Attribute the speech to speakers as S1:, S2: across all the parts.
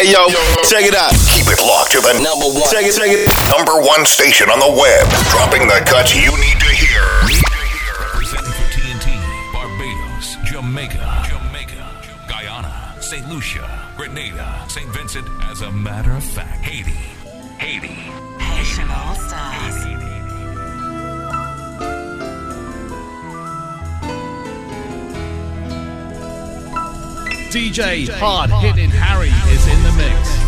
S1: Hey yo, check it out.
S2: Keep it locked to the
S1: Number one. Check it, check it.
S2: number one station on the web, dropping the cuts you need to hear.
S3: Representing for TNT, Barbados, Jamaica, Jamaica, Guyana, St. Lucia, Grenada, St. Vincent, as a matter of fact, Haiti, Haiti.
S4: Haitian All Stars.
S5: DJ Hard Hitting Harry is in the mix.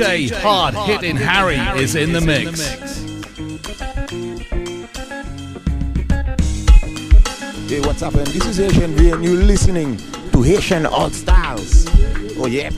S5: DJ Hard Hitting Harry is in the mix.
S6: Hey, what's happening? This is Haitian V, and you're listening to Haitian All Stars. Oh, yep.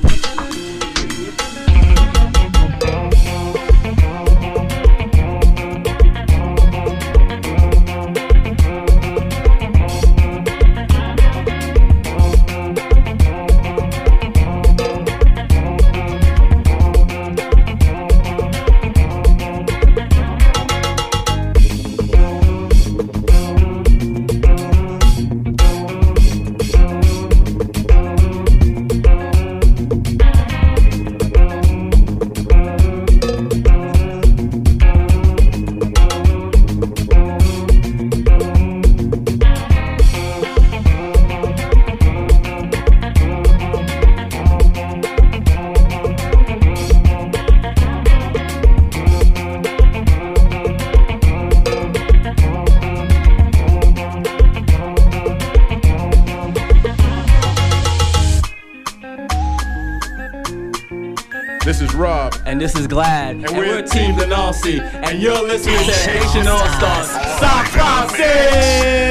S7: Team and you're listening to Haitian All Stars. Stop Francis!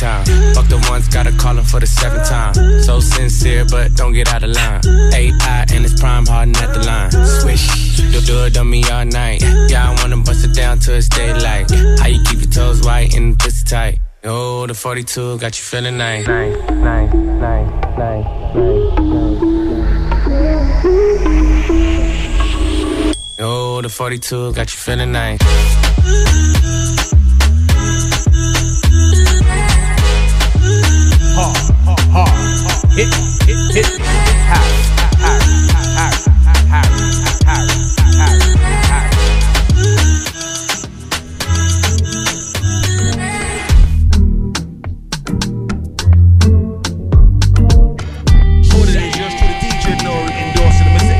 S8: Time. Fuck the ones, gotta call him for the seventh time. So sincere, but don't get out of line. AI and it's prime harden at the line. Swish, you do it on me all night. Yeah, I wanna bust it down till it's daylight. How you keep your toes white and pussy tight? Oh, the 42 got you feeling nice. nice. Nice, nice, nice, nice, Oh, the 42 got you feeling nice.
S9: Hit, hit, hit, hit, Harry, Harry, Harry, Harry, Harry, Harry, Harry.
S10: What it is, yours truly DJ endorsing Mr.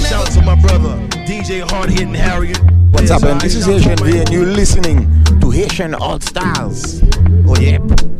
S10: Shout out to my brother, DJ Hard Hitting Harry. What's up, man? This is Haitian V, and you're listening to Haitian All Stars. Oh, yep.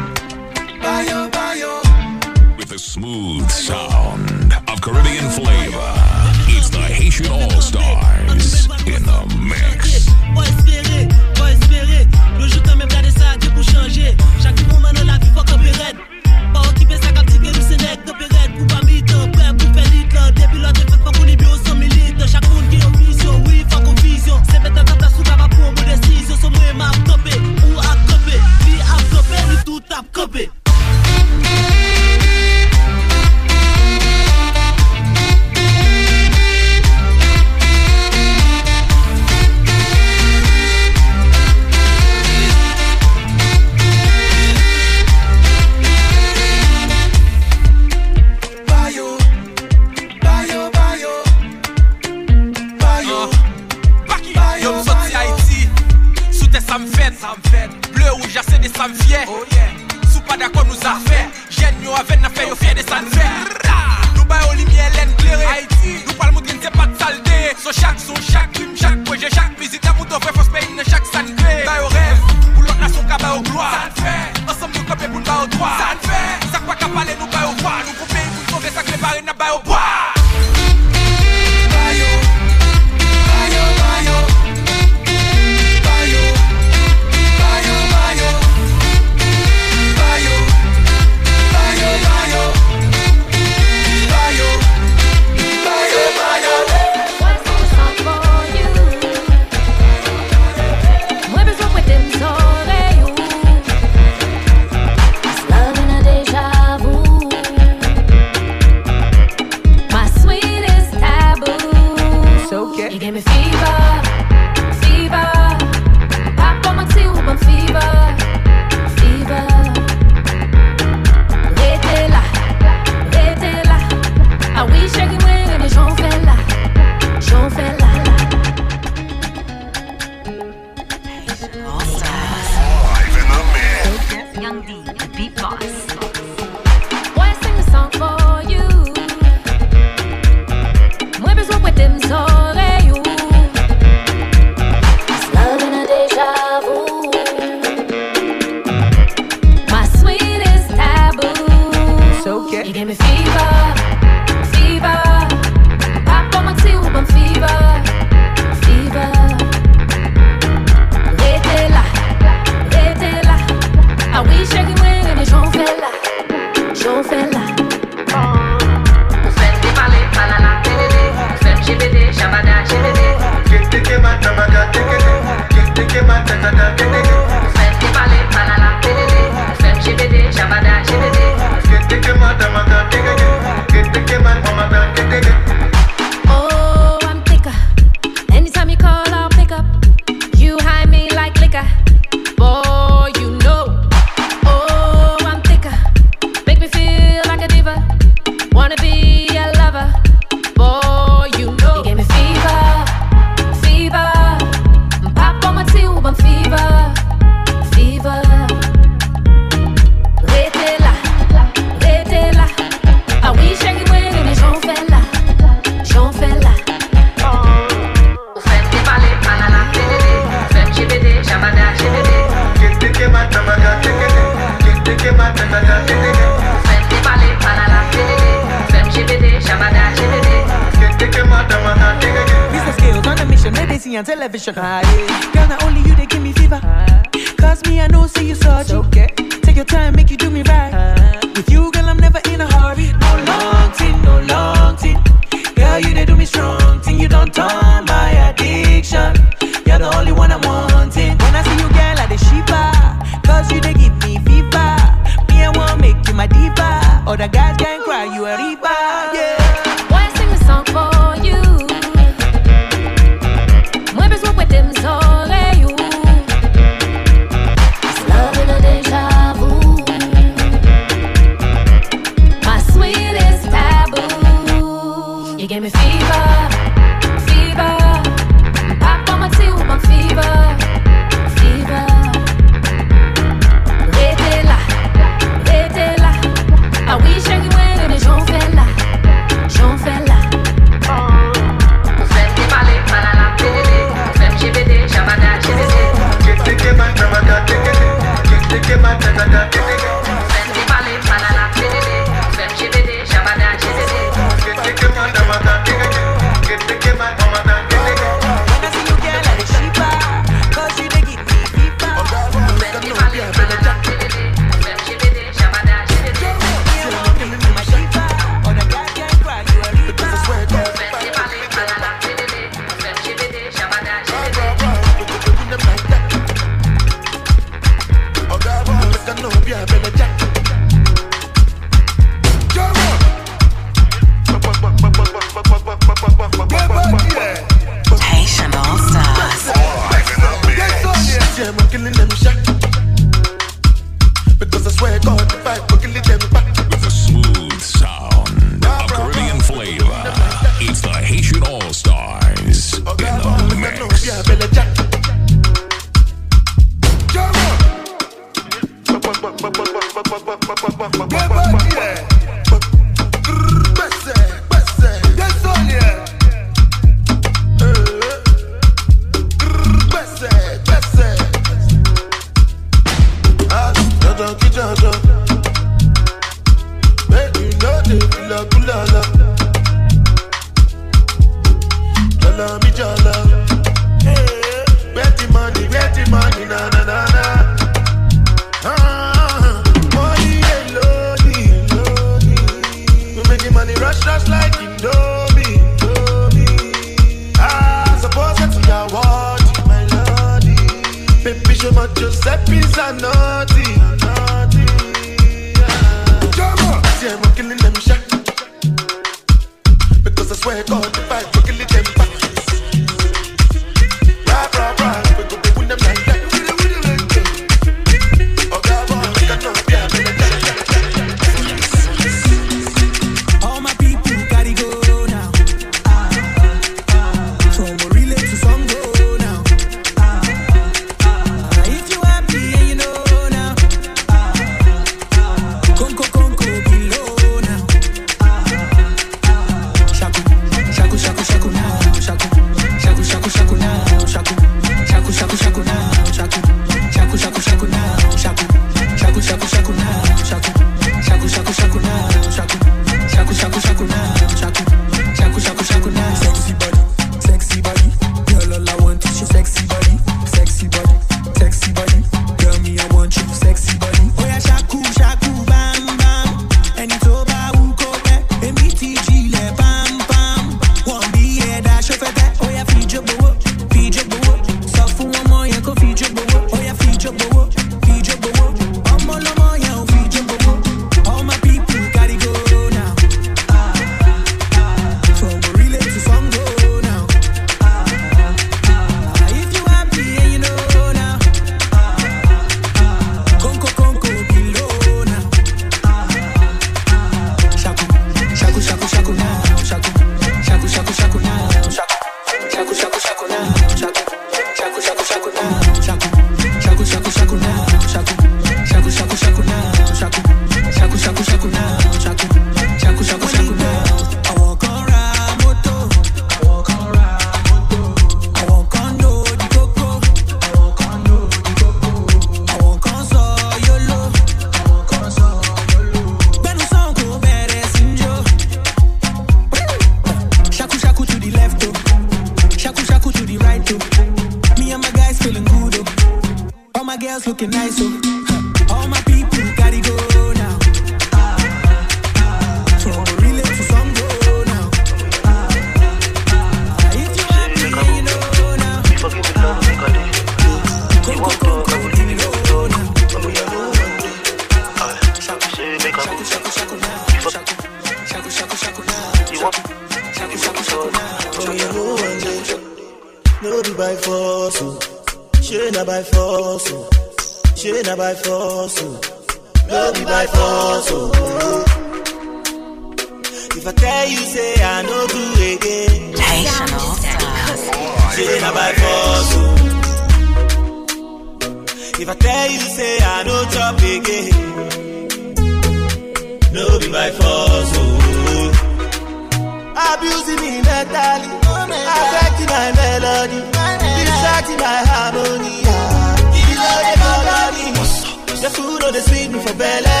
S11: no dey
S12: sweet me for belly,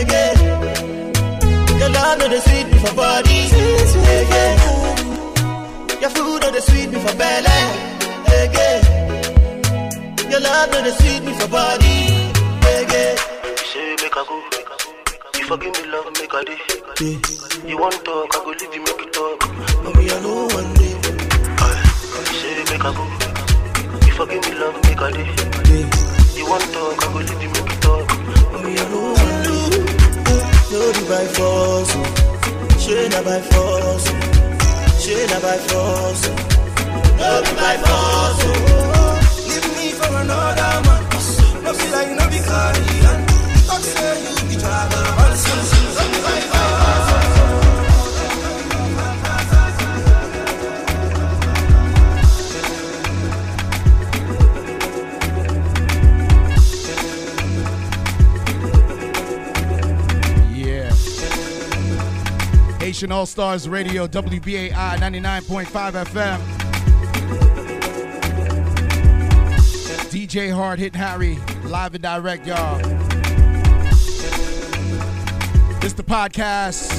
S12: again. Your love know the sweet me for body, again. Your food know the sweet me for belly, again. Your love know the sweet me for body, again.
S13: You say make I go, you forgive me love, make I dey. You want talk, I go leave you, make it talk.
S12: Mommy, I know one day.
S13: You say make I go, you forgive me love, make I dey you want to? I go leave you make you talk.
S12: But me, I no want do. No do by force. Share na by force. Share na by force. No be by force. Leave me for another man. No feel like you no be carrying. Talk say you be travel, but it's not by force.
S9: Haitian All Stars Radio, WBAI 99.5 FM. DJ Hard Hit Harry, live and direct, y'all. This the podcast.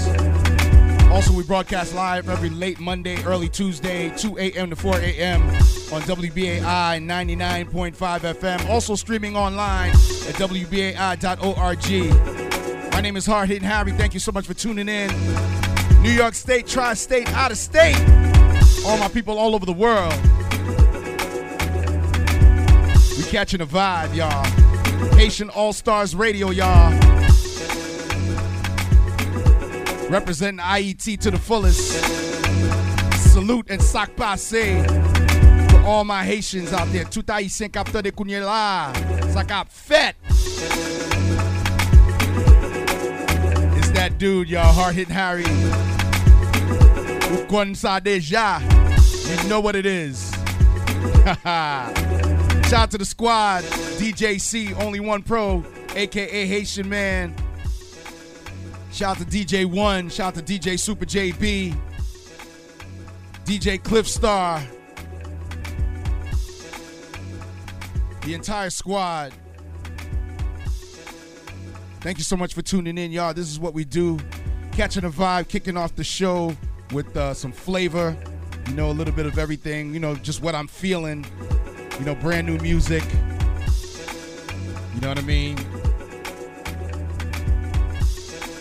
S9: Also, we broadcast live every late Monday, early Tuesday, 2 a.m. to 4 a.m. on WBAI 99.5 FM. Also streaming online at WBAI.org. My name is Hard Hitting Harry. Thank you so much for tuning in. New York State, Tri State, out of state. All my people all over the world. We catching a vibe, y'all. Haitian All Stars Radio, y'all. Representing IET to the fullest. Salute and sac passe for all my Haitians out there. Tout haïtien capteur de kounye la. Ça. It's that dude, y'all. Hard hitting Harry. Ou kon sa deja. You know what it is. Shout out to the squad. DJ C, Only One Pro, aka Haitian Man. Shout out to DJ One. Shout out to DJ Super JB. DJ Cliff Star. The entire squad. Thank you so much for tuning in, y'all. This is what we do. Catching a vibe, kicking off the show with uh, some flavor. You know, a little bit of everything. You know, just what I'm feeling. You know, brand new music. You know what I mean?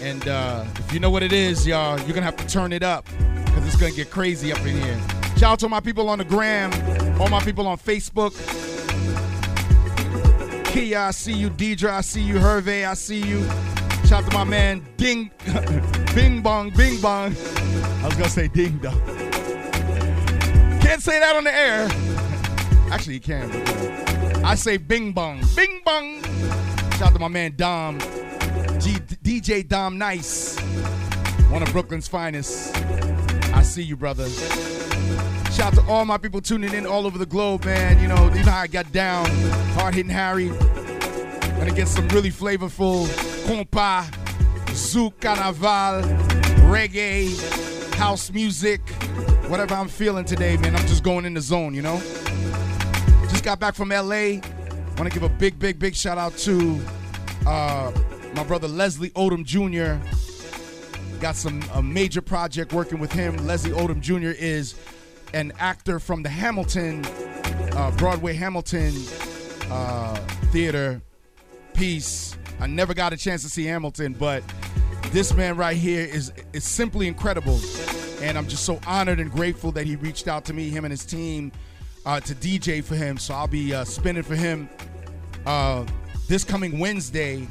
S9: And uh, if you know what it is, y'all, you're gonna have to turn it up because it's gonna get crazy up in here. Shout out to my people on the gram, all my people on Facebook. Kia, I see you. Deidre, I see you. Hervé, I see you. Shout out to my man Ding, Bing Bong, Bing Bong. I was gonna say Ding Dong. Can't say that on the air. Actually, you can. I say Bing Bong, Bing Bong. Shout out to my man Dom, G- DJ Dom Nice, one of Brooklyn's finest. I see you, brother. Shout out to all my people tuning in all over the globe, man. You know, you know how I got down. Hard hitting Harry. Gonna get some really flavorful compa, zouk, carnaval, reggae, house music, whatever I'm feeling today, man. I'm just going in the zone, you know? Just got back from LA. Want to give a big, big, big shout out to uh, my brother Leslie Odom Jr. Got some a major project working with him. Leslie Odom Jr. is an actor from the Hamilton, uh, Broadway Hamilton uh, theater piece. I never got a chance to see Hamilton, but this man right here is is simply incredible, and I'm just so honored and grateful that he reached out to me, him and his team, uh, to DJ for him. So I'll be uh, spinning for him uh, this coming Wednesday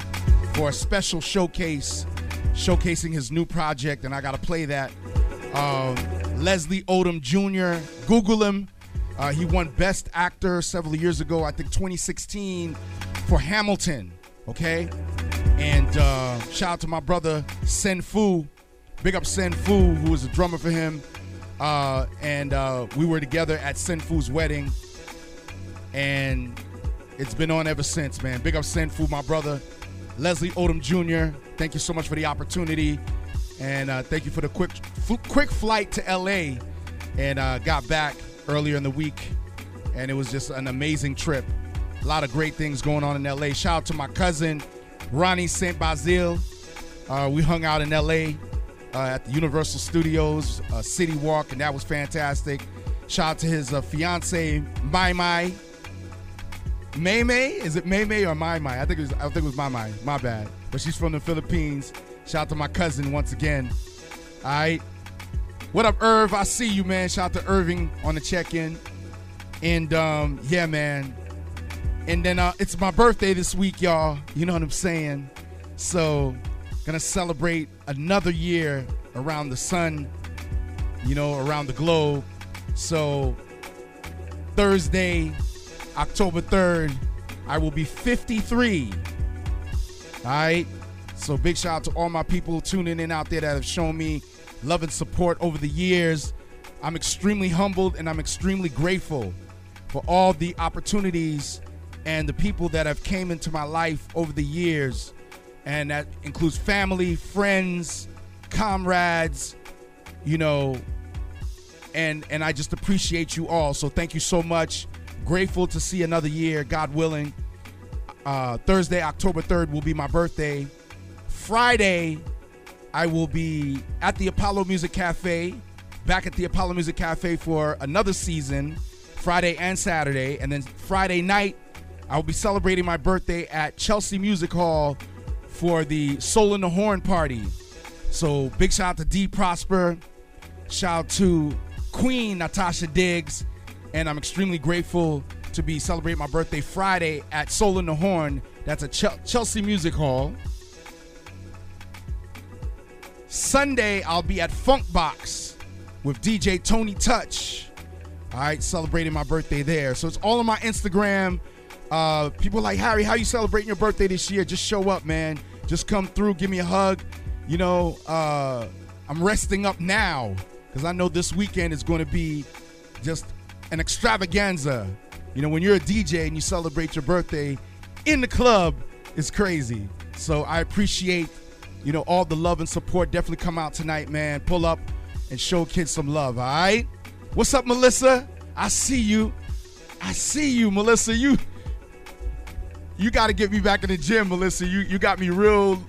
S9: for a special showcase, showcasing his new project, and I got to play that. Um, Leslie Odom Jr. Google him. Uh, he won Best Actor several years ago, I think 2016, for Hamilton. Okay, and uh, shout out to my brother Sen Fu. Big up Sen Fu, who was a drummer for him. Uh, and uh, we were together at Sen Fu's wedding, and it's been on ever since, man. Big up Sen Fu, my brother. Leslie Odom Jr. Thank you so much for the opportunity, and uh, thank you for the quick quick flight to LA, and uh, got back earlier in the week, and it was just an amazing trip. A lot of great things going on in LA. Shout out to my cousin Ronnie St. Basile. Uh, we hung out in LA uh, at the Universal Studios, uh, City Walk, and that was fantastic. Shout out to his uh, fiance Mai Mai. May May? Is it May May or Mai Mai? I think it was. I think it was Mai Mai. My bad. But she's from the Philippines. Shout out to my cousin once again. All right. What up, Irv? I see you, man. Shout out to Irving on the check-in. And um, yeah, man. And then uh, it's my birthday this week, y'all. You know what I'm saying? So, gonna celebrate another year around the sun, you know, around the globe. So, Thursday, October 3rd, I will be 53. All right? So, big shout out to all my people tuning in out there that have shown me love and support over the years. I'm extremely humbled and I'm extremely grateful for all the opportunities and the people that have came into my life over the years and that includes family friends comrades you know, and and I just appreciate you all. So thank you so much. Grateful to see another year, God willing. Uh, Thursday, October 3rd, will be my birthday. Friday, I will be at the Apollo Music Cafe, back at the Apollo Music Cafe for another season, Friday and Saturday. And then Friday night, I will be celebrating my birthday at Chelsea Music Hall for the Soul in the Horn party. So big shout out to D Prosper, shout out to Queen Natasha Diggs, and I'm extremely grateful to be celebrating my birthday Friday at Soul in the Horn. That's at Chel- Chelsea Music Hall. Sunday, I'll be at Funk Box with DJ Tony Touch. All right, celebrating my birthday there. So it's all on my Instagram. Uh, people like Harry, how you celebrating your birthday this year? Just show up, man. Just come through, give me a hug. You know, uh, I'm resting up now because I know this weekend is going to be just an extravaganza. You know, when you're a DJ and you celebrate your birthday in the club, it's crazy. So I appreciate, you know, all the love and support. Definitely come out tonight, man. Pull up and show kids some love, all right? What's up, Melissa? I see you. I see you, Melissa. You you got to get me back in the gym, Melissa. You you got me real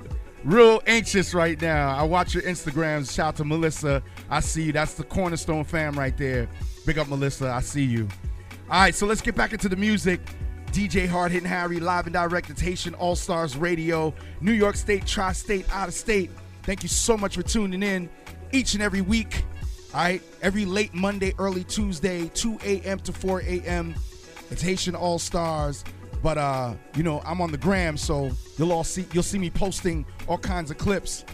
S9: real anxious right now. I watch your Instagrams. Shout out to Melissa. I see you. That's the Cornerstone fam right there. Big up, Melissa. I see you. All right, so let's get back into the music. DJ Hard Hitting Harry, live and direct. It's Haitian All Stars Radio, New York State, Tri State, out of state. Thank you so much for tuning in each and every week. All right, every late Monday, early Tuesday, 2 a.m. to 4 a.m. It's Haitian All Stars. But uh, you know, I'm on the gram, so you'll all see you'll see me posting all kinds of clips.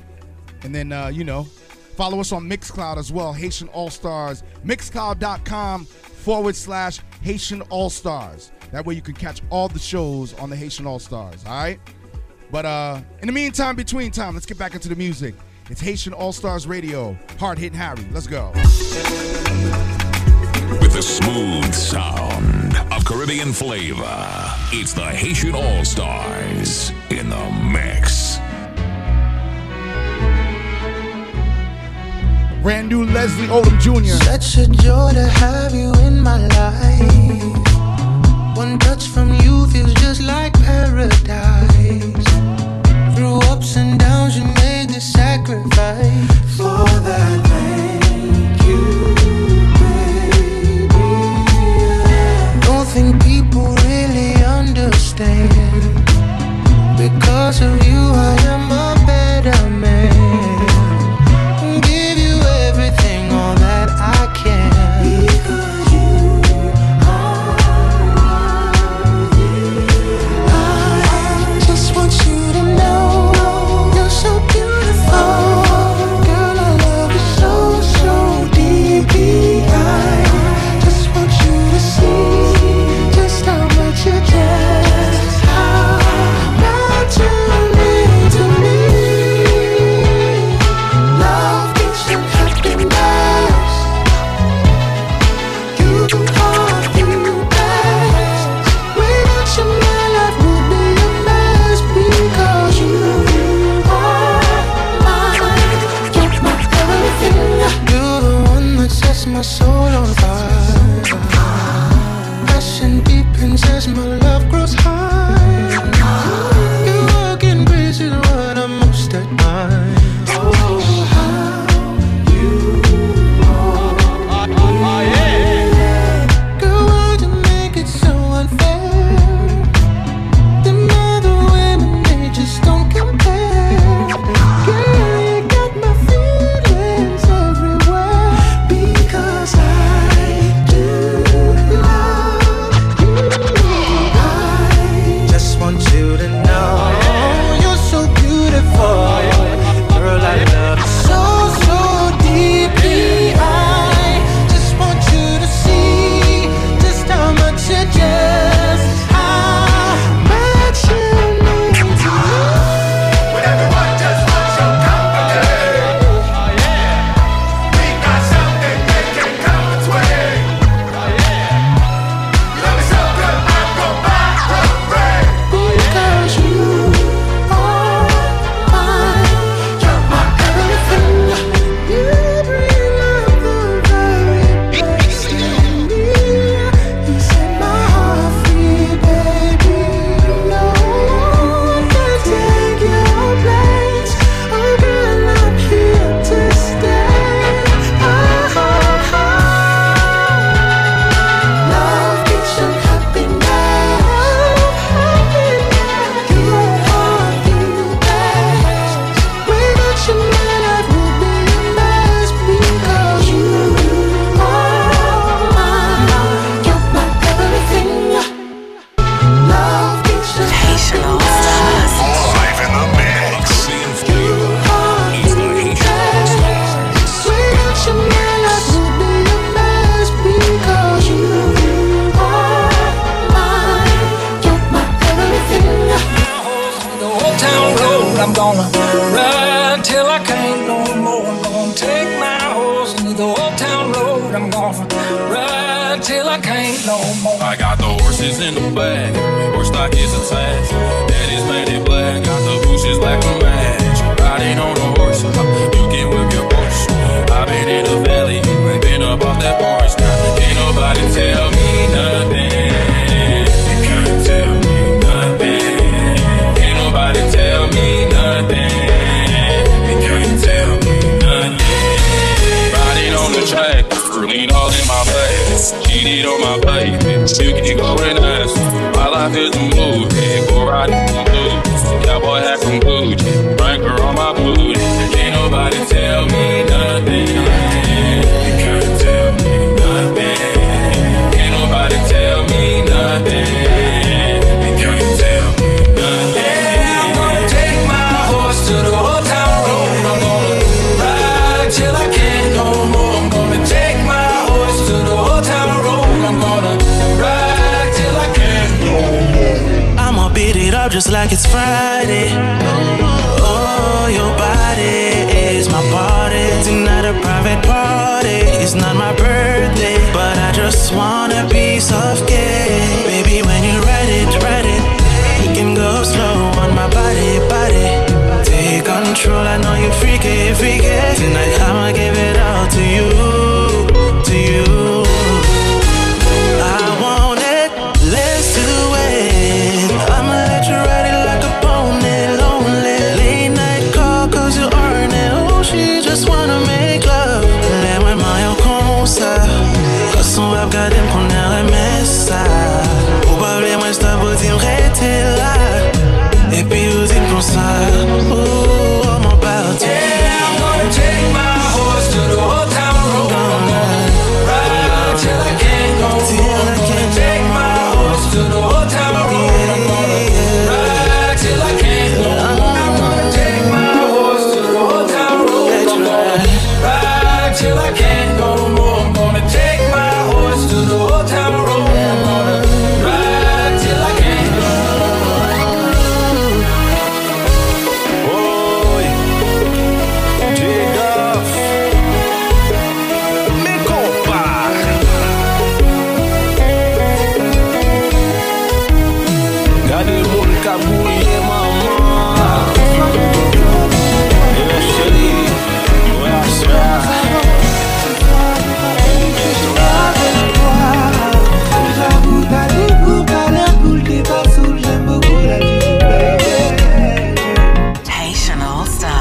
S9: And then uh, you know, follow us on Mixcloud as well, Haitian All Stars. Mixcloud.com forward slash Haitian All Stars. That way you can catch all the shows on the Haitian All Stars. All right. But uh, in the meantime, between time, let's get back into the music. It's Haitian All Stars Radio. Hard hitting Harry. Let's go.
S3: With the smooth sound of Caribbean flavor, it's the Haitian All Stars in the mix.
S9: Brand new Leslie Odom Jr.
S11: Such a joy to have you in my life. One touch from you feels just like paradise. Through ups and downs, you made the sacrifice. For that, thank Because of you, I am a better man.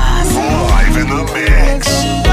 S14: Live in the
S15: mix.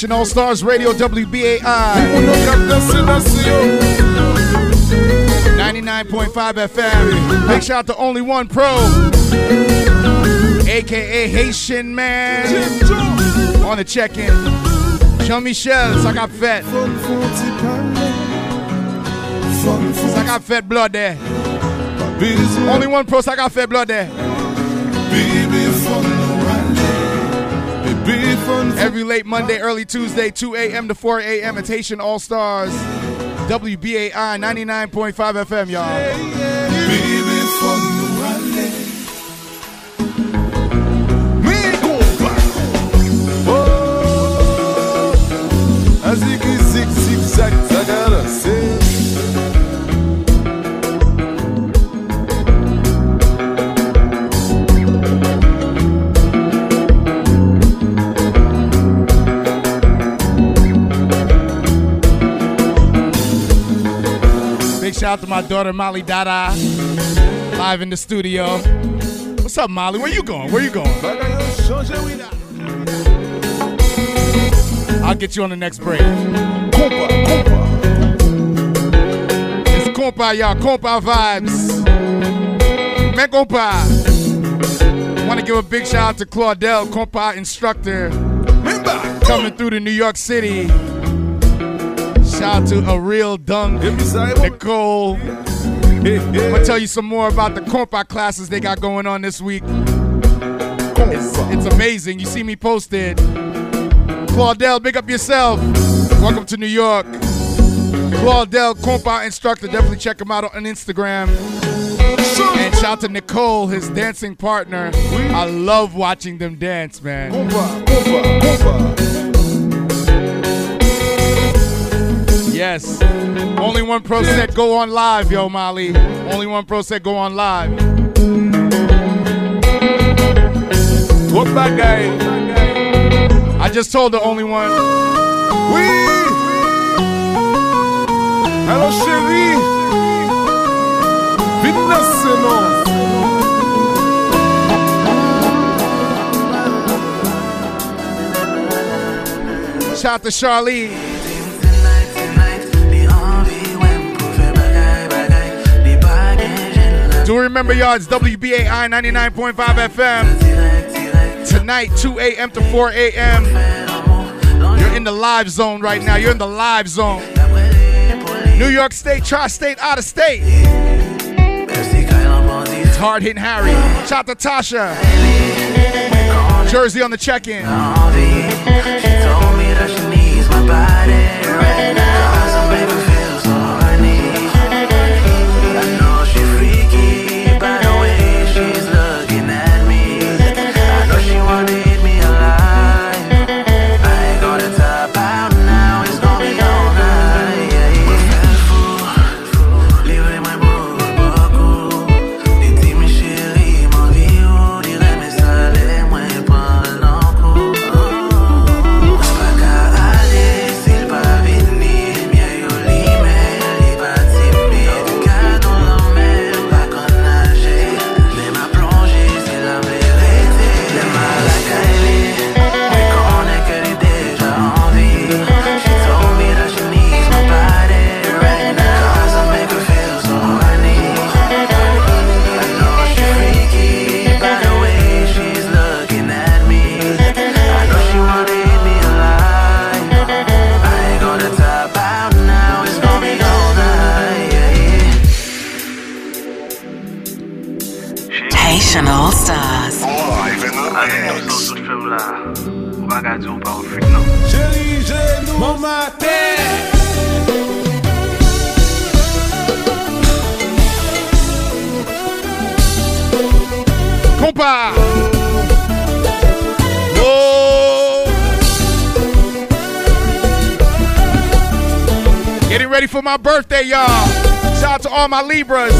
S9: Haitian All Stars Radio WBAI. 99.5 FM. Big shout out to Only One Pro, aka Haitian Man, on the check in. Jean Michel, ça got fat. Ça got fat blood there. Only One Pro, ça got fat blood there. Every late Monday, early Tuesday, 2 a.m. to 4 a.m. It's Haitian All Stars. WBAI 99.5 FM, y'all.
S16: Zag zagara
S9: shout out to my daughter Molly Dada, live in the studio. What's up, Molly? Where you going? Where you going? I'll get you on the next break. It's compa, y'all. Compa vibes. Man, compa. Want to give a big shout out to Claudel, compa instructor, coming through to New York City. Shout out to a real dung, Nicole. I'm gonna tell you some more about the compa classes they got going on this week. It's, it's amazing. You see me posted. Claudel, big up yourself. Welcome to New York. Claudel, compa instructor. Definitely check him out on Instagram. And shout out to Nicole, his dancing partner. I love watching them dance, man. Yes. Only one pro said go on live, yo, Molly. Only one pro said go on live. What back guy? I just told the only one.
S16: Oui Hello chérie Vite
S9: Shout out to Charlie. Do remember, y'all, it's WBAI 99.5 FM. Tonight, 2 a.m. to 4 a.m. You're in the live zone right now. You're in the live zone. New York State, Tri State, out of state. It's hard hitting Harry. Shout to Tasha. Jersey on the check in. My Libras.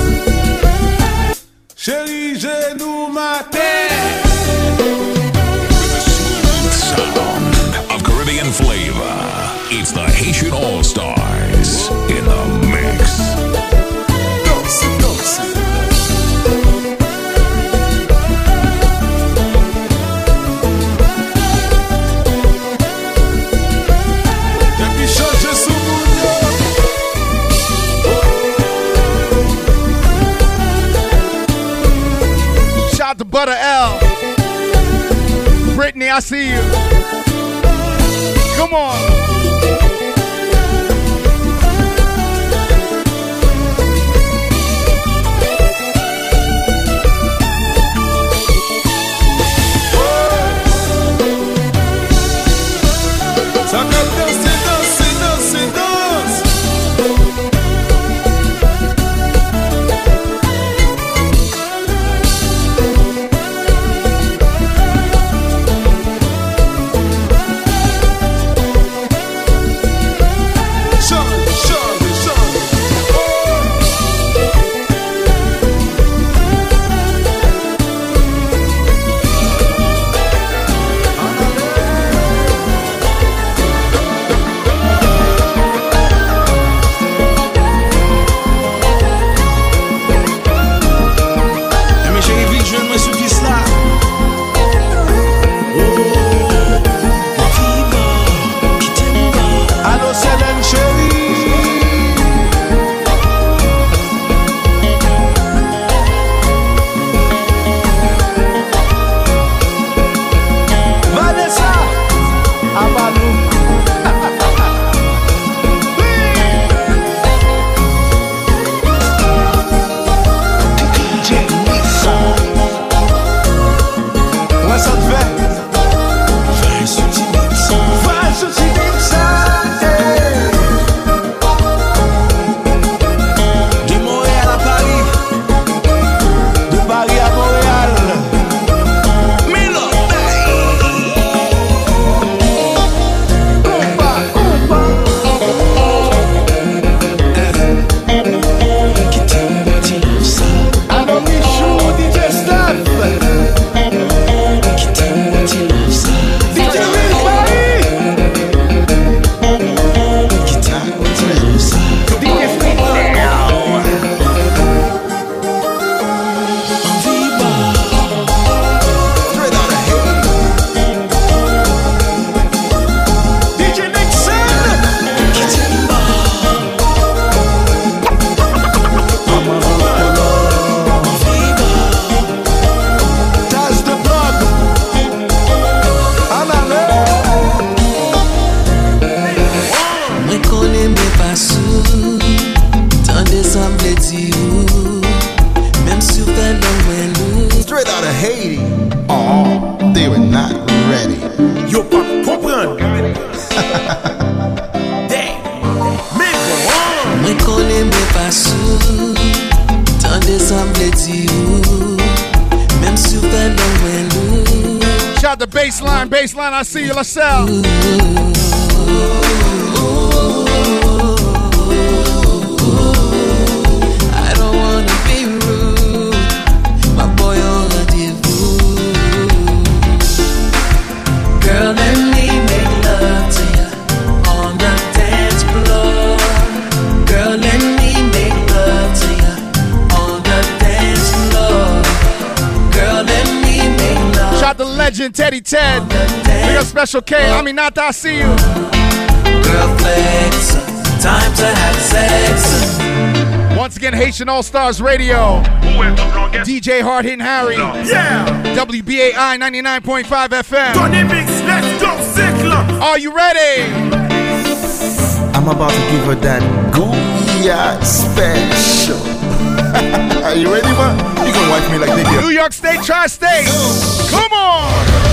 S9: Special K, I mean, not that I see you.
S17: Girl flex, time to have sex.
S9: Once again, Haitian All Stars Radio. DJ Hard Hitting Harry.
S10: Yeah.
S9: WBAI 99.5 FM. Are you ready?
S10: I'm about to give her that Gooya special. Are you ready, man? You gonna wipe me like nigga.
S9: New York State, Tri State. Come
S18: on.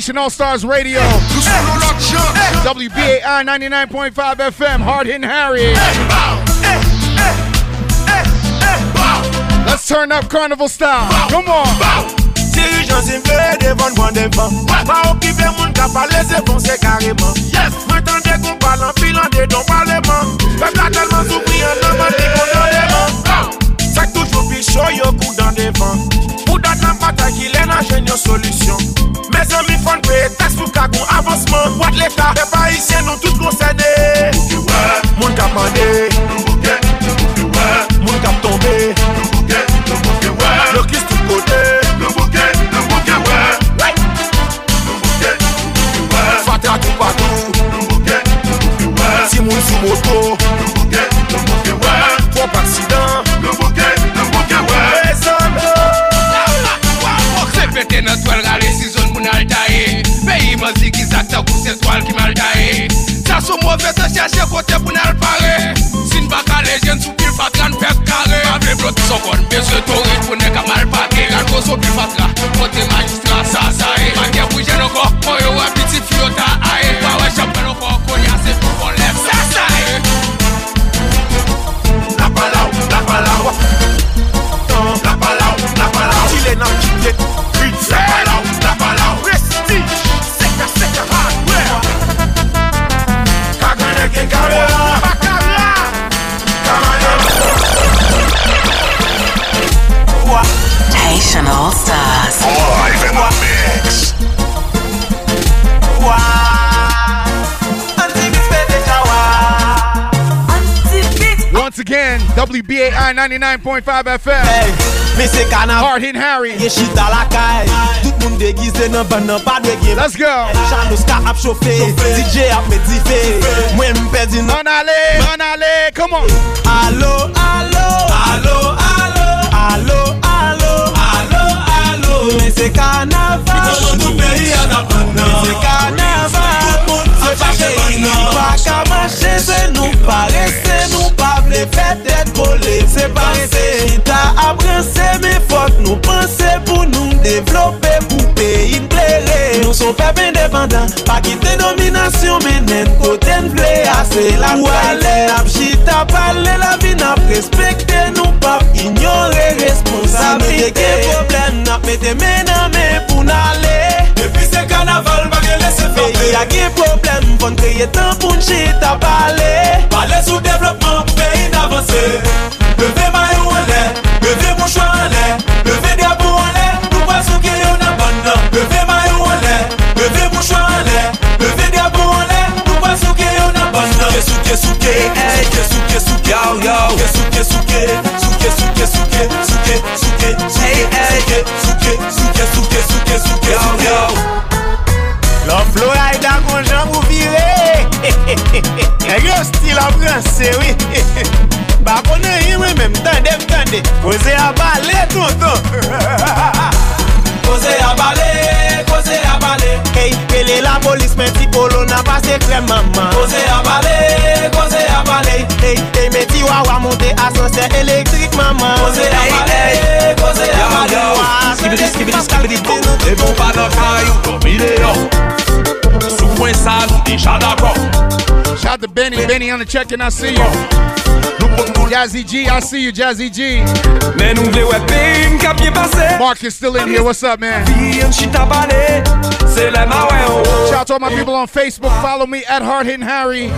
S9: Again, y'all Stars Radio. WBAI 99.5 FM, Hard Hitting Harry. Let's turn up carnival style. Come on.
S12: Fe devan devan Pa moun ka pale se fonse kareman Mwen kon palan pilan de don la telman di kondoleman Sak toujou pi show yo kou dan devan nan ki lè nan jen yo Gouvenman, wad l'Etat, pe pa isyen nou tout konsene Moun
S9: kapande 99.5 FM
S12: hey, Mè se
S9: Hard Hardin Harry.
S12: Ye chita la lakay Tout moun degize nan ban nan pa dwe gen
S9: Let's go.
S12: Chanoska ap chofe. DJ ap medife. Mwen mpedi nan
S9: An ale, an ale, come on.
S12: Yon pep independant Pa kite dominasyon menen Kote n vle ase la Ou ale ap chita pale la vi nap Respekte nou pap Ignore responsabilite. Ke problem nap mette mename pou nale Depi se kanaval bagye lese fape Ya ge problem fon kreye tan pou n chita pale. Pale sou devlopman pou peyi n avanse souke, hey, souke, souke, souke, yo, yo Souke, souke, souke, souke, souke, souke, souke, hey, hey Souke, souke, souke, souke, souke, yo, yo Lò flora y dan kon jan mou vire E yo stil an franse, oui Ba konen yi mwen men, mtande, mtande Koze a bale, tonton hey, pele la polis men ti polo nan pase krem maman Koze a pale, koze a pale. Hey, hey, men ti wawa monte asanse elektrik maman Koze a pale, koze a pale.
S14: Skibidi, skibidi, skibidi pou E bon pa nan kayou, domine yo. Sou mwen sa nou deja d'akon
S9: Shout out to Benny, Benny on the check and I see you. Jazzy G, I see you, Jazzy G.
S14: Men nou vle wè ping kap bien pase
S9: Mark is still in here. What's up, man?
S14: Fi yon chita bale Se le ma wè oh
S9: Shout out to all my people on Facebook. Follow me at Hard Hitting Harry.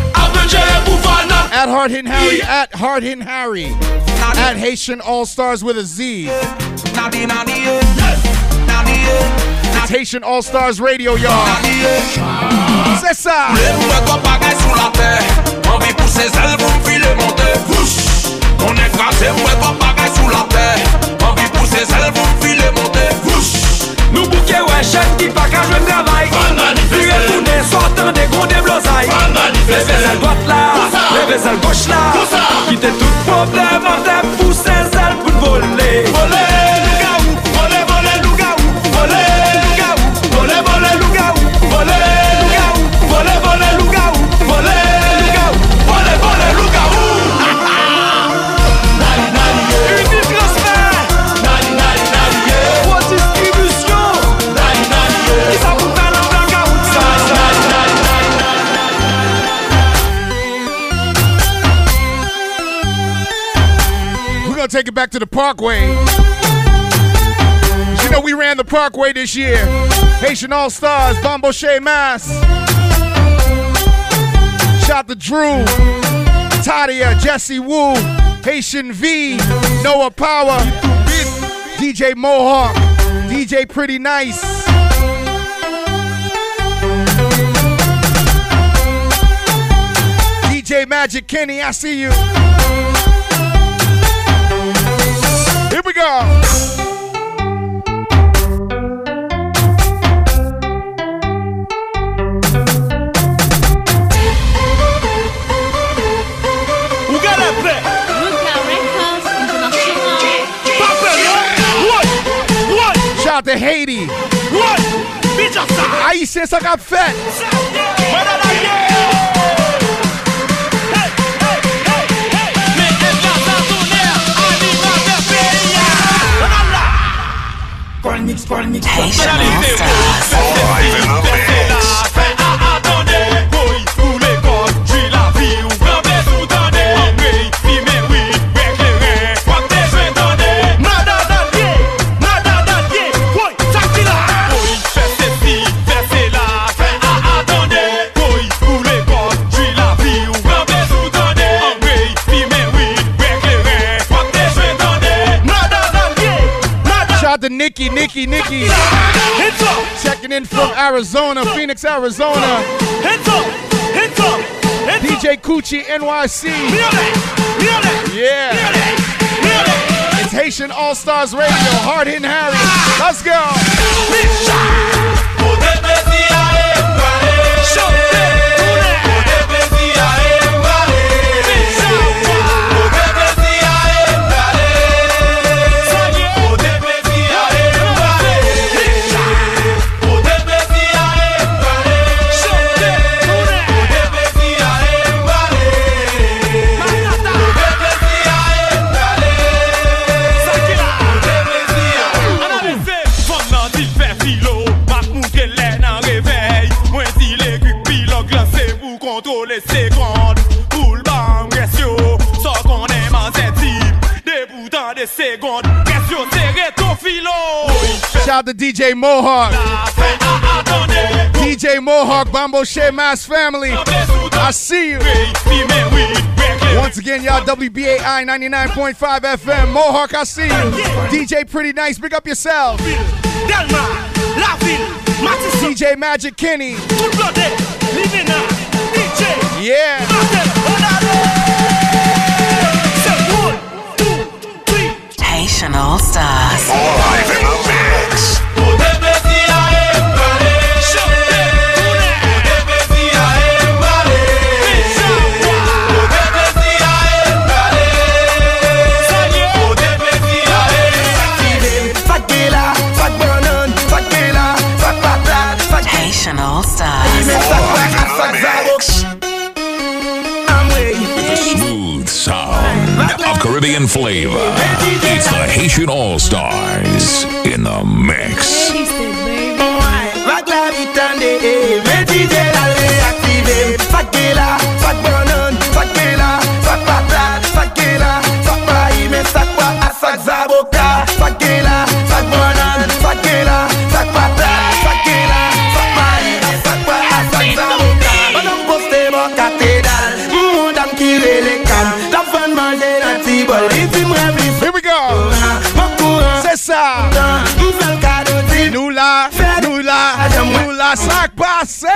S9: At Hard Hitting Harry. At Hard Hitting Harry. At Haitian All Stars with a Z. Vacation All Stars Radio, y'all. C'est ça.
S14: On est cassé, mwen kon bagay sou la tè Anvi pou se sel, voun file monte Nou bouke wè chen ki pa ka jwen travay Vire toune, sortan de gonde blozay Leve sel bot la, leve sel goch la Kite tout problem, an tem pou se sel pou n'vole
S9: take it back to the Parkway. You know we ran the Parkway this year. Haitian All Stars, Bombo Shea Mass. Shout to Drew, Tadia, Jesse Wu, Haitian V, Noah Power, DJ Mohawk, DJ Pretty Nice. DJ Magic Kenny, I see you.
S19: Ouais, ouais
S9: Shout out to Haiti.
S19: Ça
S9: Haïtien, ça qu'a fait. Shout out to Nikki, Nikki, Nikki. Checking in from Arizona, Phoenix, Arizona. DJ Coochie, NYC. Yeah. It's Haitian All Stars Radio, Hard Hitting Harry. Let's go.
S19: Contrôler
S9: out to DJ Mohawk. DJ Mohawk, Bombo Shea Mass Family. I see you. Once again, y'all, WBAI 99.5 FM. Mohawk, I see you. DJ Pretty Nice, big up yourself. DJ Magic Kenny. Yeah.
S4: Haitian All Stars.
S2: Live in
S3: Caribbean flavor, it's the Haitian All Stars in the mix.
S12: Vague pase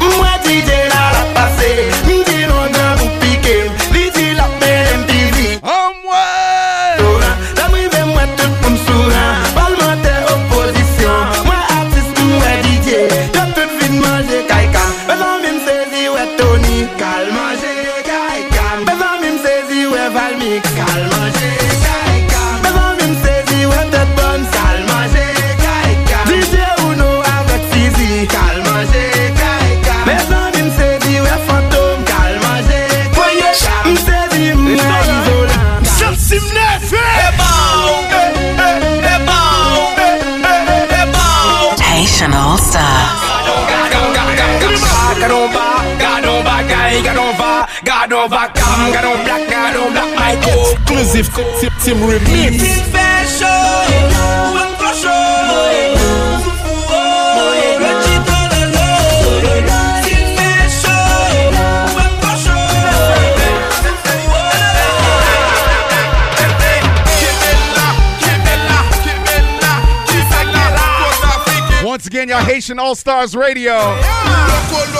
S12: Mwen di de la la pase Mwen di non nan pou pike Li di la pe mpivi
S9: An mwen.
S12: La mwen ve mwen tout pou msoura Palmente oposisyon Mwen artist mwen DJ Yo tout vin manje kayka Bezan mi msezi we Tony Kal manje kayka Bezan mi msezi we Valmi Kal. back I'm gonna I don't my
S14: Exclusive Tim Remix
S18: Once again, y'all Haitian All Stars Radio.
S9: Yeah.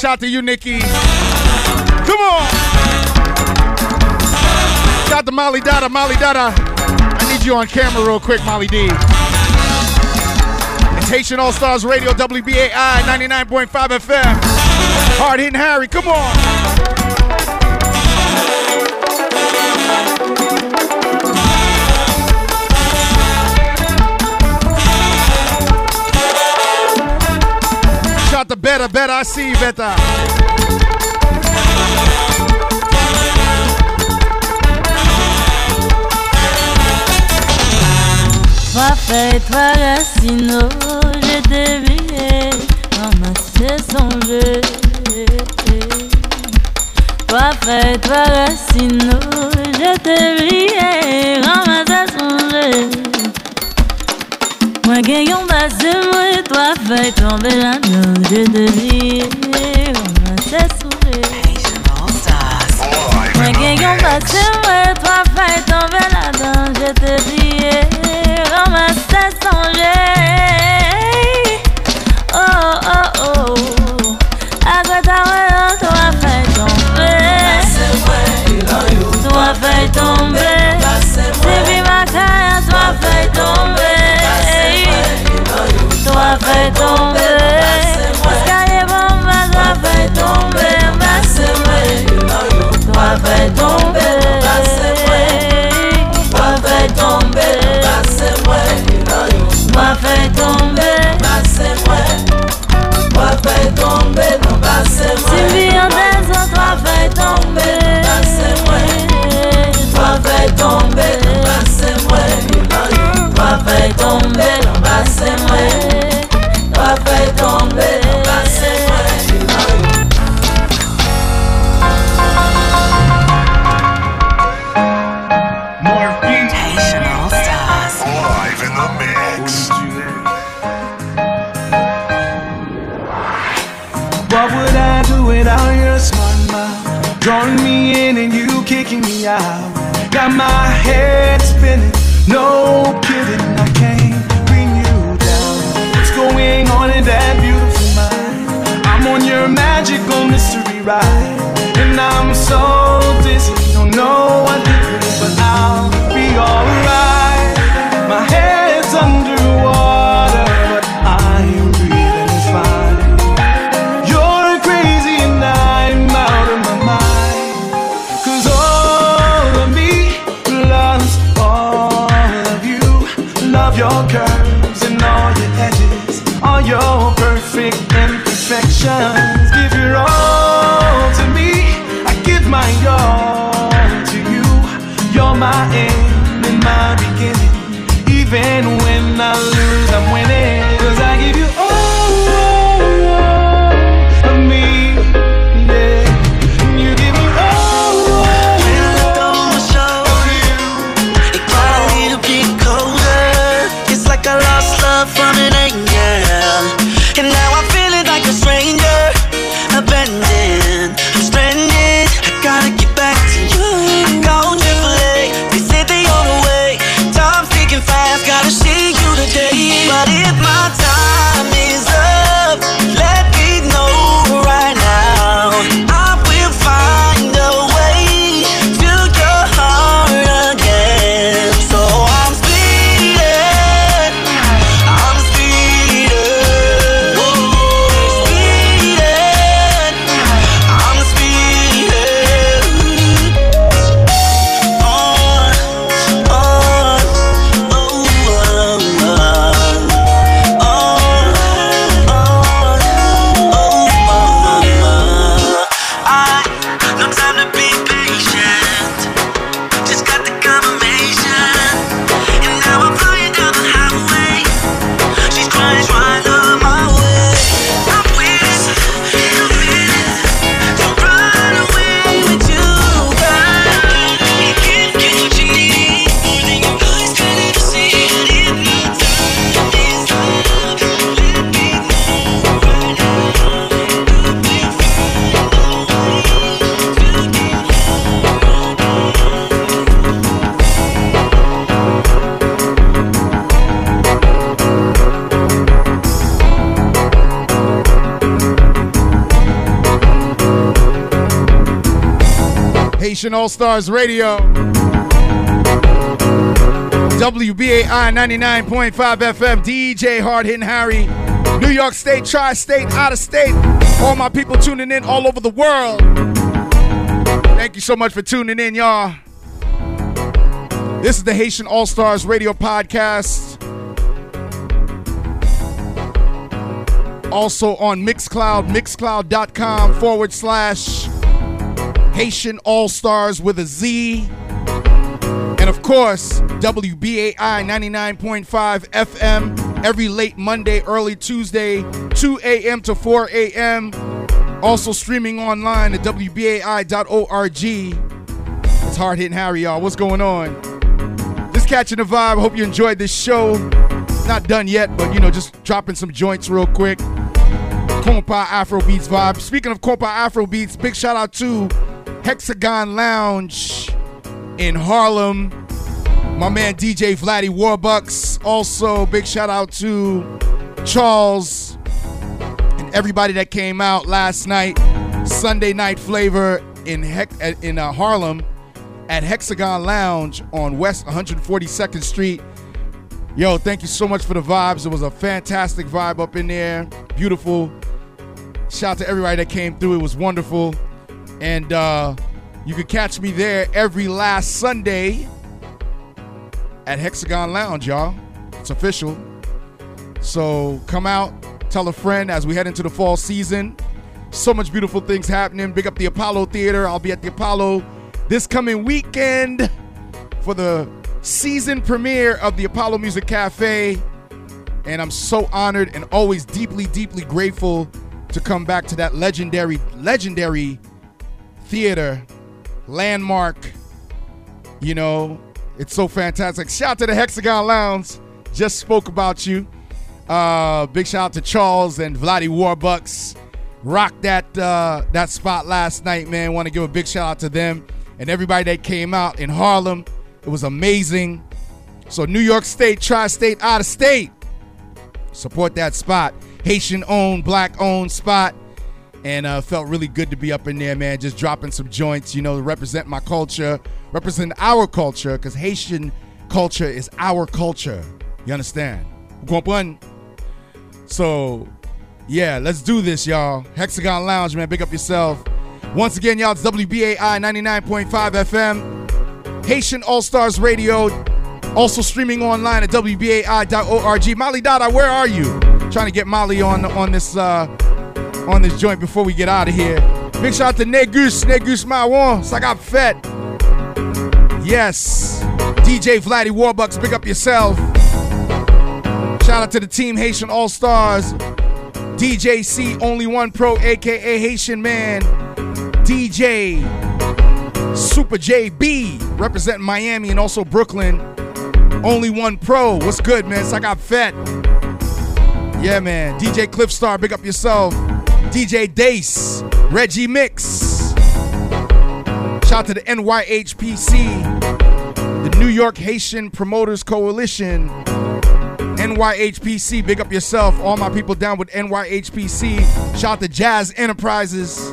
S9: Shout to you, Nikki. Come on. Shout to Molly Dada. Molly Dada. I need you on camera real quick, Molly D. Haitian All Stars Radio, WBAI 99.5 FM. Hard hitting Harry. Come on. Better, better, I see you better.
S18: Oh, j'ai dévié dans ma saison bleue. Oh, j'ai dévié dans ma. Moi, gagnons ma toi feuilleton tomber la langue, je
S9: devine. WBAI 99.5 FM, DJ Hard Hitting Harry, New York State, Tri State, out of state. All my people tuning in all over the world. Thank you so much for tuning in, y'all. This is the Haitian All Stars Radio Podcast. Also on Mixcloud, mixcloud.com forward slash Haitian All Stars with a Z. And of course, WBAI 99.5 FM every late Monday, early Tuesday, 2 a.m. to 4 a.m. Also streaming online at WBAI.org. It's Hard Hitting Harry, y'all. What's going on? Just catching the vibe. Hope you enjoyed this show. Not done yet, but you know, just dropping some joints real quick. Compa Afro Beats vibe. Speaking of Compa Afro Beats, big shout out to Hexagon Lounge in Harlem. My man DJ Vladdy Warbucks. Also, big shout out to Charles and everybody that came out last night. Sunday night flavor in Heck in uh, Harlem at Hexagon Lounge on West 142nd Street. Yo, thank you so much for the vibes. It was a fantastic vibe up in there. Beautiful. Shout out to everybody that came through. It was wonderful. And uh, you can catch me there every last Sunday at Hexagon Lounge, y'all. It's official. So come out, tell a friend as we head into the fall season. So much beautiful things happening. Big up the Apollo Theater. I'll be at the Apollo this coming weekend for the season premiere of the Apollo Music Cafe. And I'm so honored and always deeply, deeply grateful to come back to that legendary, legendary theater, landmark. You know, it's so fantastic. Shout out to the Hexagon Lounge. Just spoke about you. Uh, big shout out to Charles and Vladdy Warbucks. Rocked that uh, that spot last night, man. Want to give a big shout out to them and everybody that came out in Harlem. It was amazing. So New York State, tri-state, out of state. Support that spot. Haitian owned, black owned spot. And uh, felt really good to be up in there, man. Just dropping some joints, you know, to represent my culture, represent our culture, because Haitian culture is our culture. You understand? So, yeah, let's do this, y'all. Hexagon Lounge, man. Big up yourself. Once again, y'all, it's WBAI 99.5 FM, Haitian All Stars Radio, also streaming online at WBAI.org. Molly Dada, where are you? Trying to get Molly on on this uh, on this joint before we get out of here. Big shout out to Negus, Negus Mawon, Sagap Fett. Yes, DJ Vladdy Warbucks, big up yourself. Shout out to the team Haitian All Stars, DJ C Only One Pro, aka Haitian Man, DJ Super JB, representing Miami and also Brooklyn. Only One Pro, what's good, man? So I got Fett. Yeah, man. DJ Cliffstar, big up yourself. DJ Dace, Reggie Mix. Shout out to the NYHPC, the New York Haitian Promoters Coalition. NYHPC, big up yourself. All my people down with NYHPC. Shout out to Jazz Enterprises.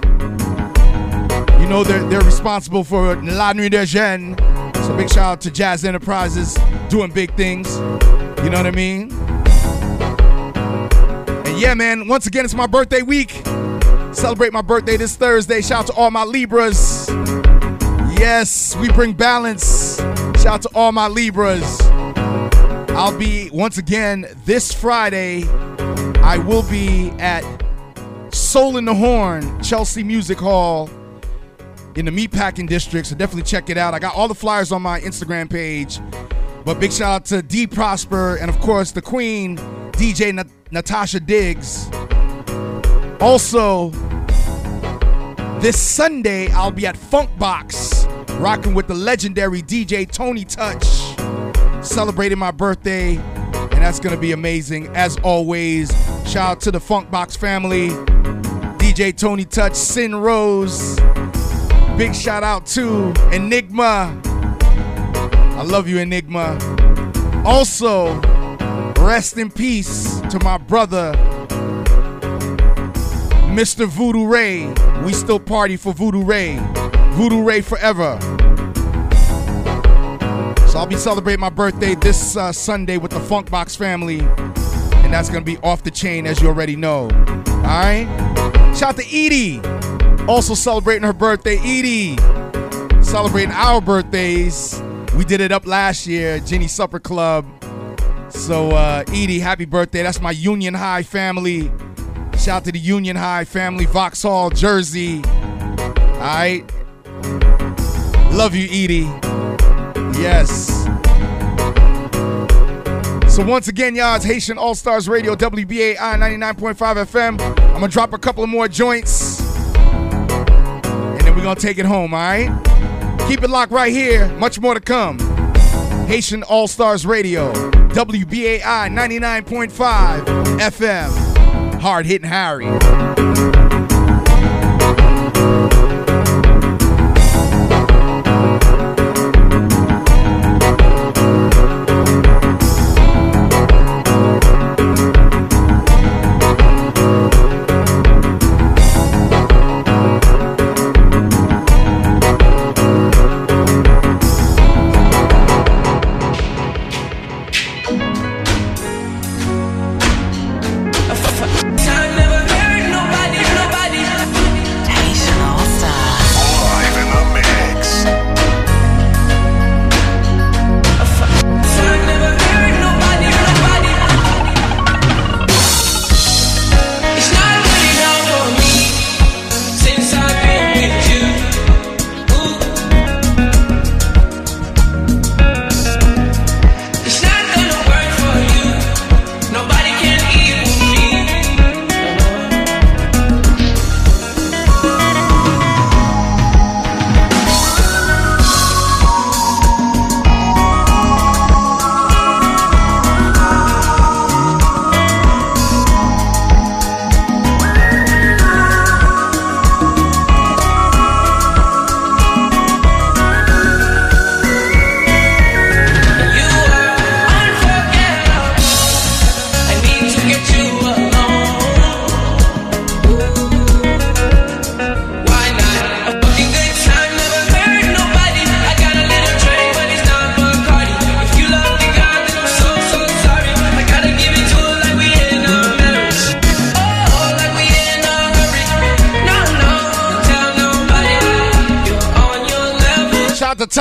S9: You know they're they're responsible for La Nuit des Jeunes. So big shout out to Jazz Enterprises doing big things. You know what I mean? Yeah, man, once again, it's my birthday week. Celebrate my birthday this Thursday. Shout out to all my Libras. Yes, we bring balance. Shout out to all my Libras. I'll be once again this Friday. I will be at Soul in the Horn, Chelsea Music Hall in the Meatpacking District. So definitely check it out. I got all the flyers on my Instagram page. But big shout out to D Prosper and of course the Queen, DJ Natasha Diggs. Also, this Sunday I'll be at Funk Box, rocking with the legendary DJ Tony Touch, celebrating my birthday, and that's gonna be amazing. As always, shout out to the Funk Box family, DJ Tony Touch, Sin Rose. Big shout out to Enigma. I love you, Enigma. Also, rest in peace to my brother, Mr. Voodoo Ray. We still party for Voodoo Ray. Voodoo Ray forever. So I'll be celebrating my birthday this uh, Sunday with the Funk Box family, and that's gonna be off the chain, as you already know. All right. Shout out to Edie, also celebrating her birthday. Edie, celebrating our birthdays. We did it up last year, Jenny Supper Club. So uh, Edie, happy birthday! That's my Union High family. Shout out to the Union High family, Vauxhall, Jersey. All right. Love you, Edie. Yes. So once again, y'all, it's Haitian All Stars Radio, WBAI 99.5 FM. I'm gonna drop a couple of more joints, and then we're gonna take it home. All right. Keep it locked right here. Much more to come. Haitian All Stars Radio, WBAI 99.5 FM. Hard hitting Harry.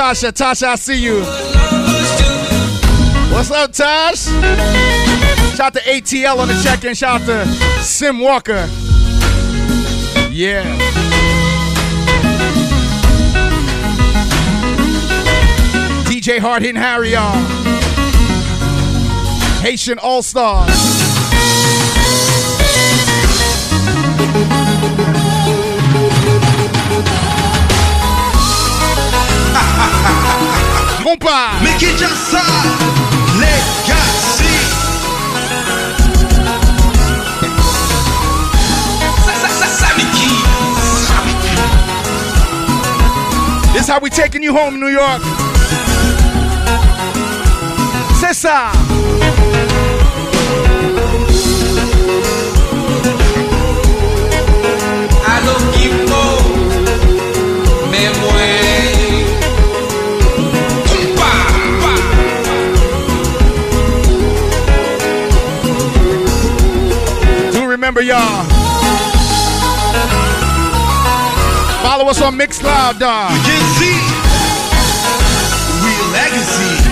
S9: Tasha. Tasha, I see you. What's up, Tosh? Shout out to ATL on the check-in. Shout out to Sim Walker. Yeah. DJ Hard Hitting Harry on. Haitian All Stars. Compa!
S12: Mais qui déjà ça Legacy
S9: This how we taking you home, New York. C'est ça.
S20: Alo Kimbo, mais
S9: remember y'all. Follow us on Mixcloud, dog.
S12: You can see legacy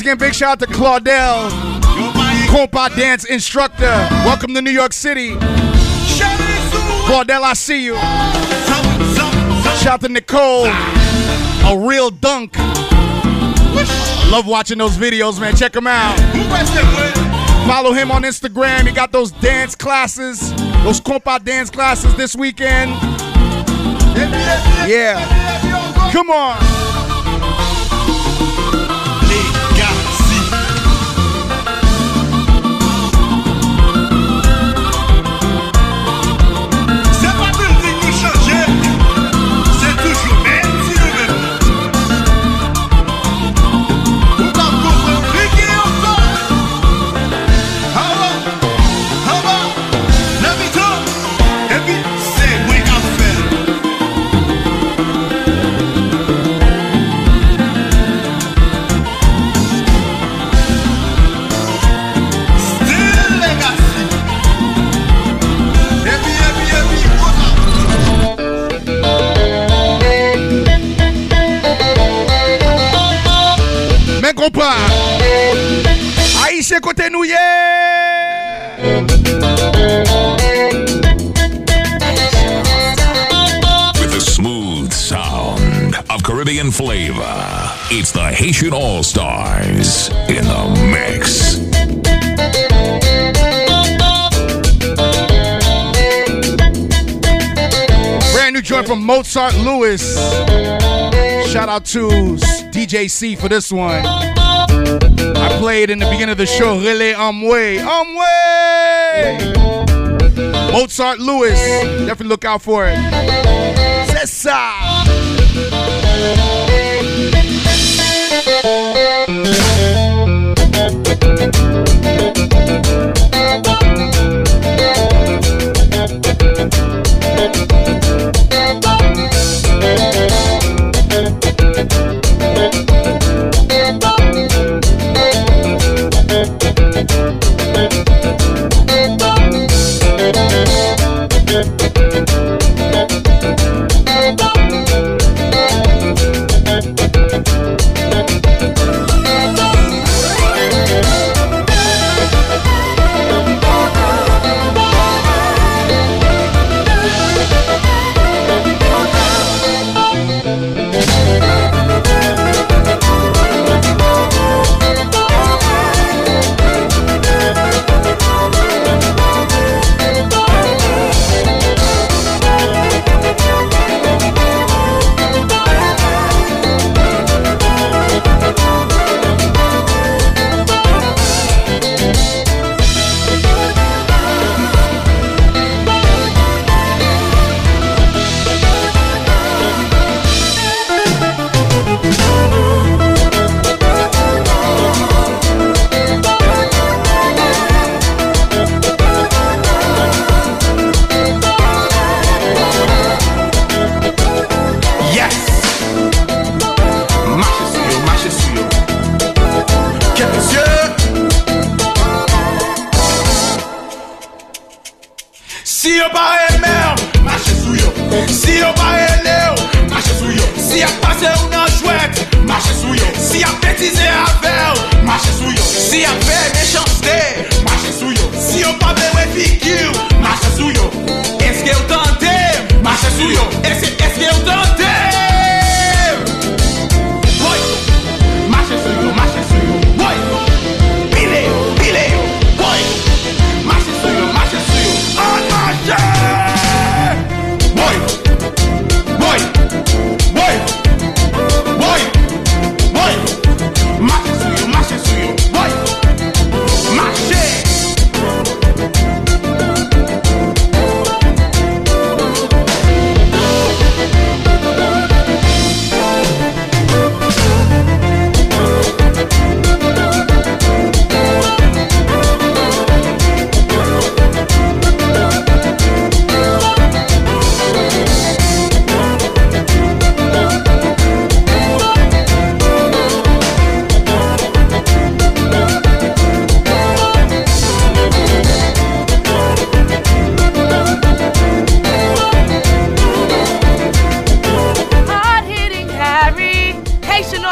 S9: Once again, big shout out to Claudel, compa dance instructor. Welcome to New York City.
S14: Claudel, I see you. Shout out to Nicole, a real dunk. Love watching those videos, man. Check them out. Follow him on Instagram. He got those dance classes, those compa dance classes this weekend. Yeah. Come on. Kompa Aisyen kote nou ye
S3: With the smooth sound of Caribbean flavor, it's the Haitian All Stars in the mix.
S14: Brand new joint from Mozart Lewis. Shout out to DJ C for this one. I played in the beginning of the show, Relay Amway. Amway! Mozart Lewis. Definitely look out for it. C'est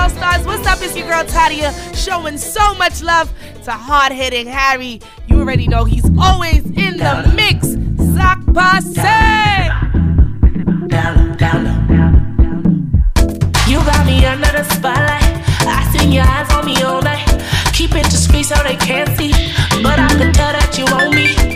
S21: Stars, what's up? It's your girl Tadia showing so much love to hard hitting Harry. You already know he's always in the mix. Zach
S22: Posse.
S23: You got me under the spotlight. I seen your eyes on me all night. Keep it discreet so they can't see. But I can tell that you want me.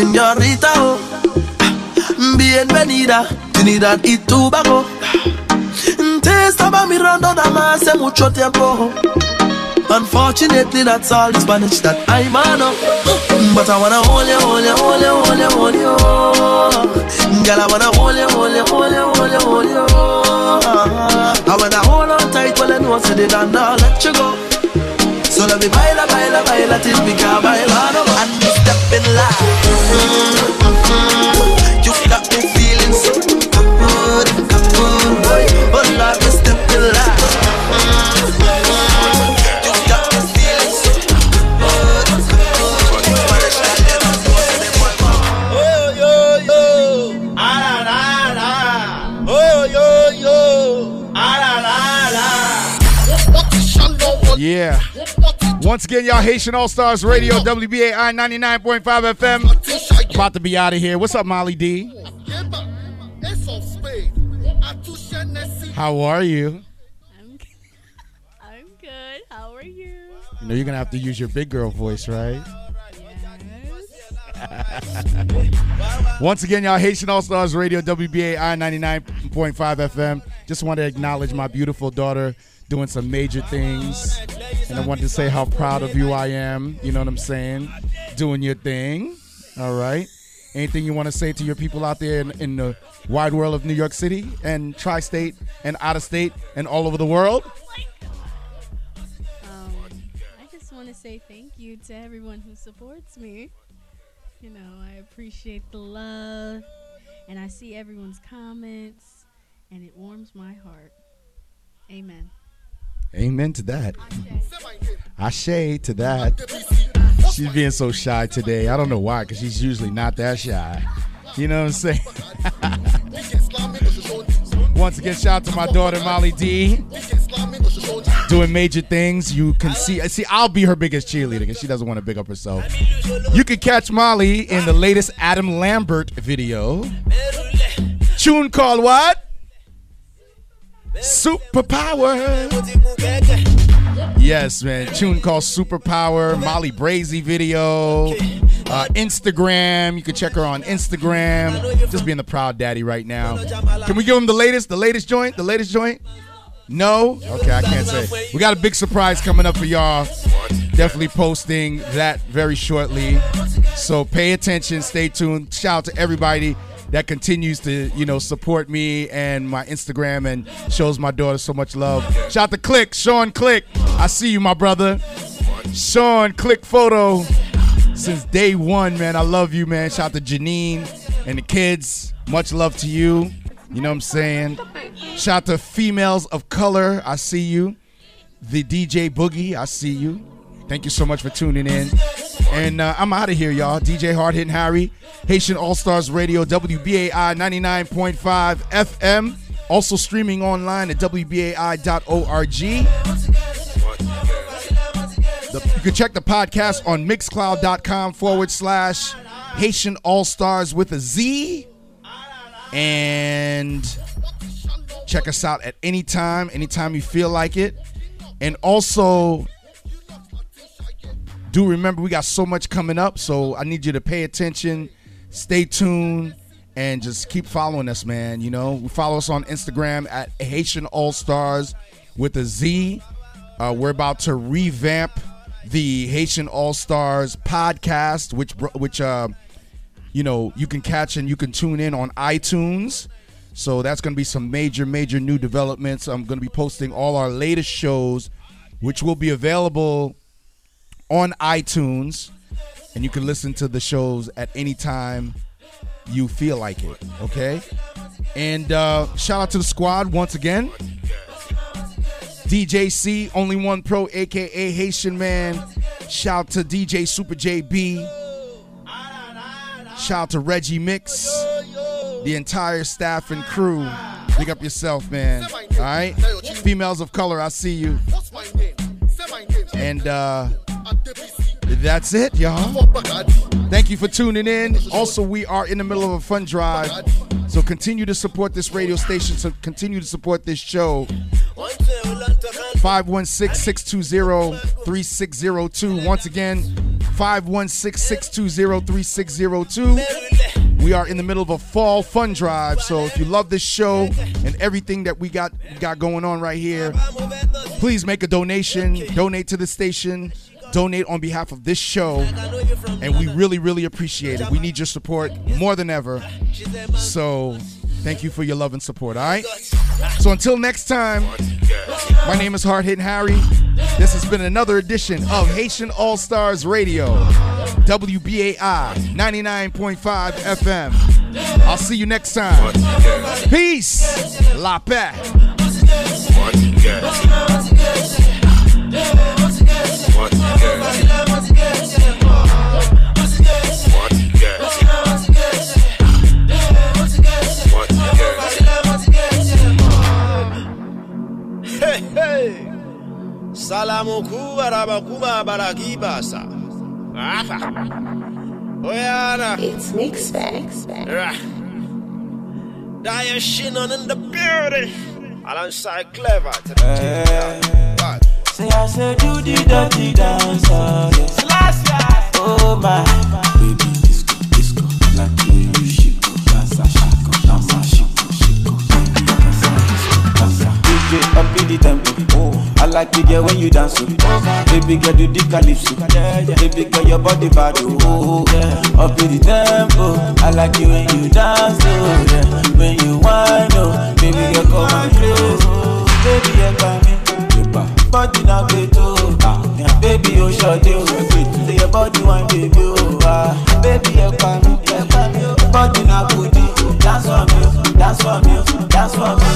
S24: Señorita? Oh, bienvenida, Trinidad y Tobago. Te estaba mirando nada más hace mucho tiempo. Unfortunately, that's all the Spanish that I know. But I wanna hold you, hold you, hold you, hold you, hold you. Girl, I wanna hold you, hold you, hold you, hold you, hold you. I wanna hold on tight while I know I said it and I'll let you go. Let me baila, baila, baila till we can baila no And we step in line mm-hmm.
S9: Again, y'all Haitian All Stars Radio, WBAI 99.5 FM. About to be out of here. What's up, Molly D? How are you?
S25: I'm good. How are you?
S9: You know you're gonna have to use your big girl voice, right? Once again, y'all Haitian All Stars Radio, WBAI 99.5 FM. Just want to acknowledge my beautiful daughter doing some major things. And I wanted to say how proud of you I am. You know what I'm saying? Doing your thing. All right. Anything you want to say to your people out there in, in the wide world of New York City and tri state and out of state and all over the world?
S25: Um, I just want to say thank you to everyone who supports me. You know, I appreciate the love, and I see everyone's comments, and it warms my heart. Amen.
S9: Amen to that. Ashe to that. She's being so shy today. I don't know why, because she's usually not that shy. You know what I'm saying? Once again, shout out to my daughter Molly D. Doing major things. You can see see, I'll be her biggest cheerleader because she doesn't want to big up herself. You can catch Molly in the latest Adam Lambert video. Tune called what? Superpower. Yes, man. Tune called Superpower. Molly Brazy video. Uh, Instagram. You can check her on Instagram. Just being the proud daddy right now. Can we give him the latest? The latest joint? The latest joint? No? Okay, I can't say. We got a big surprise coming up for y'all. Definitely posting that very shortly. So pay attention, stay tuned. Shout out to everybody that continues to, you know, support me and my Instagram and shows my daughter so much love. Shout out to Click, Sean Click. I see you, my brother. Sean Click Photo. Since day one, man. I love you, man. Shout out to Janine and the kids. Much love to you. You know what I'm saying? Shout out to females of color. I see you. The DJ Boogie. I see you. Thank you so much for tuning in. And uh, I'm out of here, y'all. DJ Hard Hitting Harry, Haitian All Stars Radio, WBAI 99.5 FM. Also streaming online at WBAI.org. The, you can check the podcast on mixcloud.com forward slash Haitian All Stars with a Z. And check us out at any time, anytime you feel like it. And also, do remember we got so much coming up, so I need you to pay attention, stay tuned, and just keep following us, man. You know, follow us on Instagram at Haitian All Stars with a Z. Uh, we're about to revamp the Haitian All Stars podcast, which which uh, you know you can catch and you can tune in on iTunes. So that's going to be some major, major new developments. I'm going to be posting all our latest shows, which will be available on iTunes, and you can listen to the shows at any time you feel like it. Okay, and uh, shout out to the squad once again. DJ C, only one pro, aka Haitian man. Shout out to DJ Super JB. Shout out to Reggie Mix, the entire staff and crew. Big up yourself, man. All right, females of color, I see you. And uh, that's it, y'all. Thank you for tuning in. Also, we are in the middle of a fun drive. So continue to support this radio station. So continue to support this show. 516-620-3602. Once again, 516-620-3602. We are in the middle of a fall fun drive. So if you love this show and everything that we got got going on right here, please make a donation. Donate to the station donate on behalf of this show and we really really appreciate it. We need your support more than ever. So thank you for your love and support all right? So until next time my name is hard hitting harry. This has been another edition of haitian all stars radio wbai 99.5 fm i'll see you next time. Peace. La paix
S10: Salamuku barabakuba baragibasa. Afa. Oyana.
S4: It's Mix Bags.
S10: Diane Shinnon in the building. Alongside Clever to the team. God.
S17: Say I said do the dirty dance, yeah. Oh my, baby DJ up in the tempo, oh. I like the girl when you dance, oh. Baby girl do the calypso, baby girl your body bad, oh yeah. Up in the tempo, I like it when you dance, oh yeah. When you whine, oh, baby girl come and close, oh. Baby girl come in body na gbeto ah baby o ṣọdẹ o say your body wan baby o ah baby ẹ pa mi body na kudi dance for me dance for me dance for me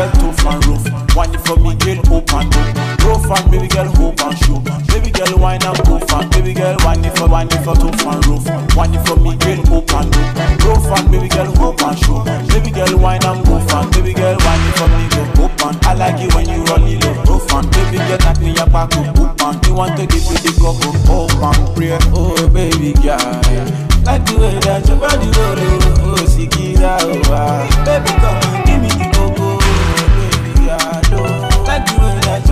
S17: girl tough and rough. Wine for me, girl open up. Rough and baby girl hope and show. Baby girl wine and go fan. Baby girl wine for wine for tough and rough. Wine for me, girl open up. Rough and baby girl hope and show. Baby girl wine and go fan. Baby girl wine for me, go open. I like it when you run it low. Rough and baby girl knock me up back up open. You want to give me the go go open prayer. Oh baby girl. Like the way that your body roll, oh, see, get out, baby, come on.